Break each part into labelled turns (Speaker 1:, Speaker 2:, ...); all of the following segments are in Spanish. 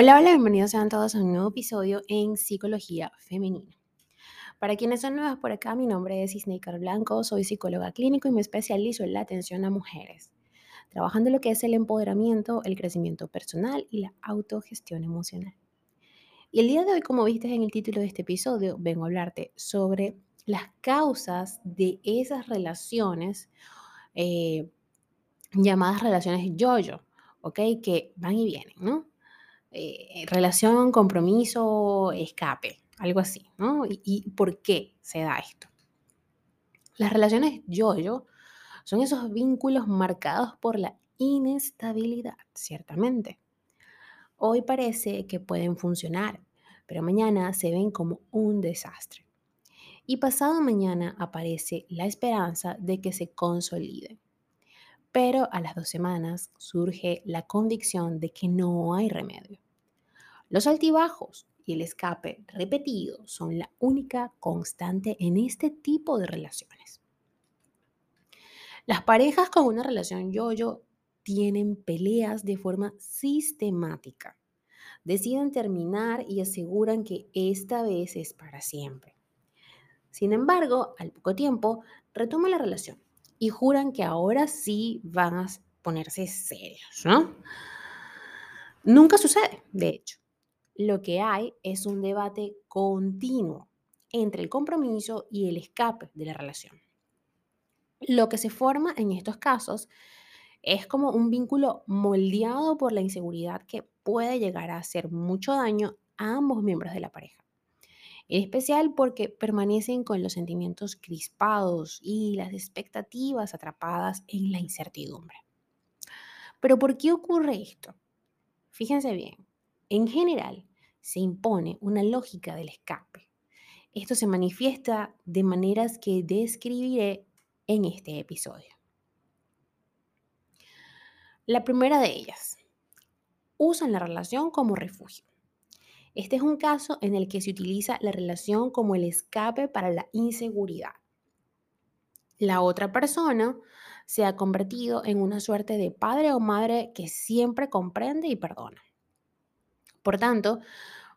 Speaker 1: Hola, hola, bienvenidos sean todos a un nuevo episodio en Psicología Femenina. Para quienes son nuevas por acá, mi nombre es Isneikar Blanco, soy psicóloga clínico y me especializo en la atención a mujeres, trabajando lo que es el empoderamiento, el crecimiento personal y la autogestión emocional. Y el día de hoy, como viste en el título de este episodio, vengo a hablarte sobre las causas de esas relaciones eh, llamadas relaciones yo-yo, ¿ok? Que van y vienen, ¿no? Eh, relación, compromiso, escape, algo así, ¿no? ¿Y, por qué se da esto? Las relaciones yo-yo son esos vínculos marcados por la inestabilidad, ciertamente. Hoy parece que pueden funcionar, pero mañana se ven como un desastre. Y pasado mañana aparece la esperanza de que se consoliden. Pero a las dos semanas surge la convicción de que no hay remedio. Los altibajos y el escape repetido son la única constante en este tipo de relaciones. Las parejas con una relación yo-yo tienen peleas de forma sistemática. Deciden terminar y aseguran que esta vez es para siempre. Sin embargo, al poco tiempo, retoman la relación y juran que ahora sí van a ponerse serios, ¿no? Nunca sucede, de hecho. Lo que hay es un debate continuo entre el compromiso y el escape de la relación. Lo que se forma en estos casos es como un vínculo moldeado por la inseguridad que puede llegar a hacer mucho daño a ambos miembros de la pareja. En especial porque permanecen con los sentimientos crispados y las expectativas atrapadas en la incertidumbre. Pero ¿por qué ocurre esto? Fíjense bien, en general se impone una lógica del escape. Esto se manifiesta de maneras que describiré en este episodio. La primera de ellas, usan la relación como refugio. Este es un caso en el que se utiliza la relación como el escape para la inseguridad. La otra persona se ha convertido en una suerte de padre o madre que siempre comprende y perdona. Por tanto,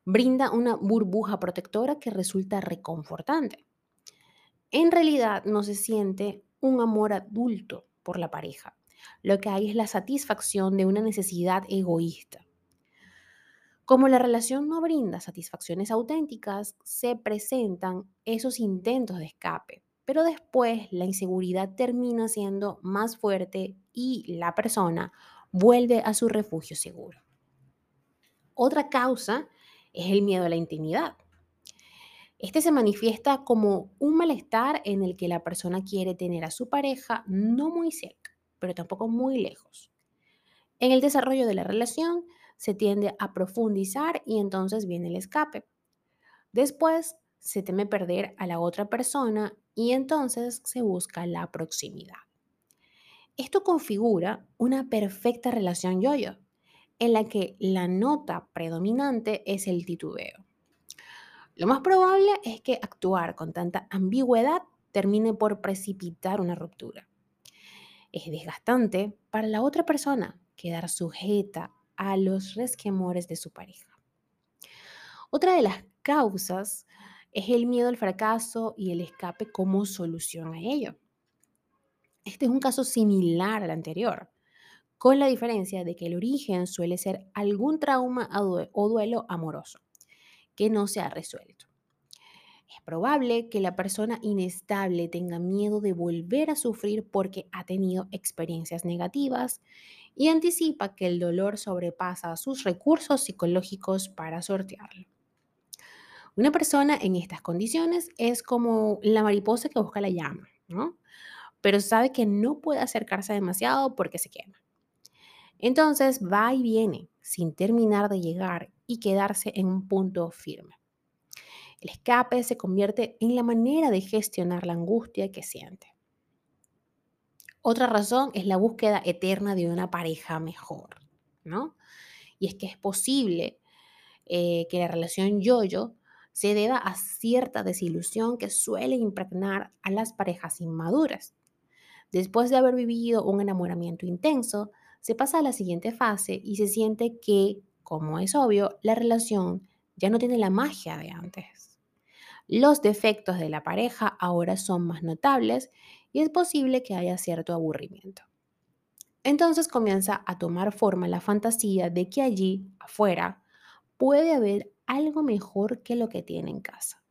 Speaker 1: brinda una burbuja protectora que resulta reconfortante. En realidad no se siente un amor adulto por la pareja. Lo que hay es la satisfacción de una necesidad egoísta. Como la relación no brinda satisfacciones auténticas, se presentan esos intentos de escape, pero después la inseguridad termina siendo más fuerte y la persona vuelve a su refugio seguro. Otra causa es el miedo a la intimidad. Este se manifiesta como un malestar en el que la persona quiere tener a su pareja no muy cerca, pero tampoco muy lejos. En el desarrollo de la relación, se tiende a profundizar y entonces viene el escape. Después se teme perder a la otra persona y entonces se busca la proximidad. Esto configura una perfecta relación yo-yo, en la que la nota predominante es el titubeo. Lo más probable es que actuar con tanta ambigüedad termine por precipitar una ruptura. Es desgastante para la otra persona quedar sujeta a los resquemores de su pareja. Otra de las causas es el miedo al fracaso y el escape como solución a ello. Este es un caso similar al anterior, con la diferencia de que el origen suele ser algún trauma o duelo amoroso que no se ha resuelto. Es probable que la persona inestable tenga miedo de volver a sufrir porque ha tenido experiencias negativas y anticipa que el dolor sobrepasa sus recursos psicológicos para sortearlo. Una persona en estas condiciones es como la mariposa que busca la llama, ¿no? Pero sabe que no puede acercarse demasiado porque se quema. Entonces va y viene sin terminar de llegar y quedarse en un punto firme. El escape se convierte en la manera de gestionar la angustia que siente. Otra razón es la búsqueda eterna de una pareja mejor, ¿no? Y es que es posible eh, que la relación yo-yo se deba a cierta desilusión que suele impregnar a las parejas inmaduras. Después de haber vivido un enamoramiento intenso, se pasa a la siguiente fase y se siente que como es obvio, la relación ya no tiene la magia de antes. Los defectos de la pareja ahora son más notables y es posible que haya cierto aburrimiento. Entonces comienza a tomar forma la fantasía de que allí, afuera, puede haber algo mejor que lo que tiene en casa.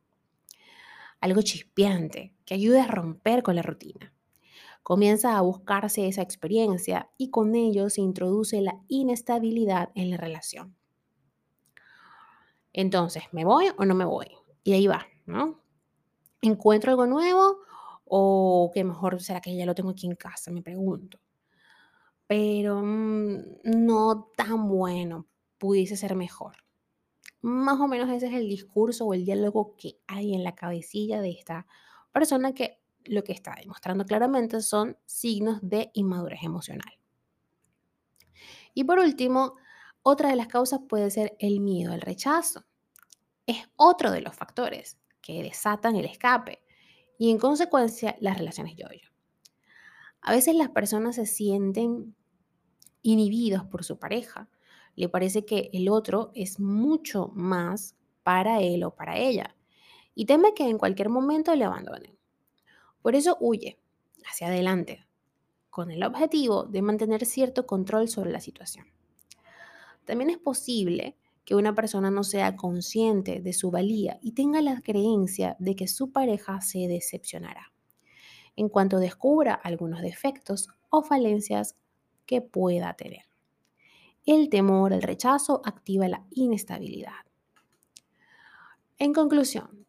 Speaker 1: Algo chispeante que ayude a romper con la rutina. Comienza a buscarse esa experiencia y con ello se introduce la inestabilidad en la relación. Entonces, ¿me voy o no me voy? Y ahí va, ¿no? ¿Encuentro algo nuevo o que mejor será que ya lo tengo aquí en casa? Me pregunto pero mm, no tan bueno, pudiese ser mejor. Más o menos ese es el discurso o el diálogo que hay en la cabecilla de esta persona que lo que está demostrando claramente son signos de inmadurez emocional. Y por último, otra de las causas puede ser el miedo al rechazo. Es otro de los factores que desatan el escape y en consecuencia las relaciones yo-yo. A veces las personas se sienten inhibidos por su pareja. Le parece que el otro es mucho más para él o para ella y teme que en cualquier momento le abandonen. Por eso huye hacia adelante, con el objetivo de mantener cierto control sobre la situación. También es posible que una persona no sea consciente de su valía y tenga la creencia de que su pareja se decepcionará en cuanto descubra algunos defectos o falencias que pueda tener. El temor al rechazo activa la inestabilidad. En conclusión,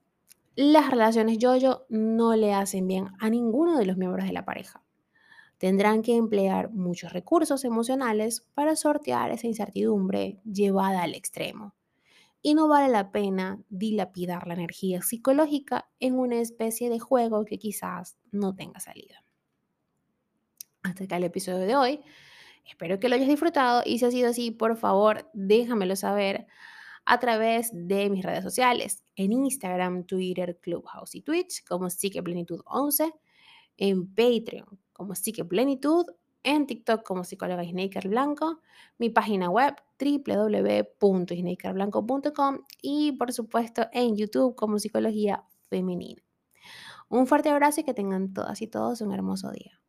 Speaker 1: las relaciones yo-yo no le hacen bien a ninguno de los miembros de la pareja. Tendrán que emplear muchos recursos emocionales para sortear esa incertidumbre llevada al extremo. Y no vale la pena dilapidar la energía psicológica en una especie de juego que quizás no tenga salida. Hasta acá el episodio de hoy. Espero que lo hayas disfrutado y si ha sido así, por favor, déjamelo saber a través de mis redes sociales, en Instagram, Twitter, Clubhouse y Twitch como Psiqueplenitud11, en Patreon como Psiqueplenitud, en TikTok como psicóloga Snaker Blanco, mi página web www.snakerblanco.com y por supuesto en YouTube como Psicología Femenina. Un fuerte abrazo y que tengan todas y todos un hermoso día.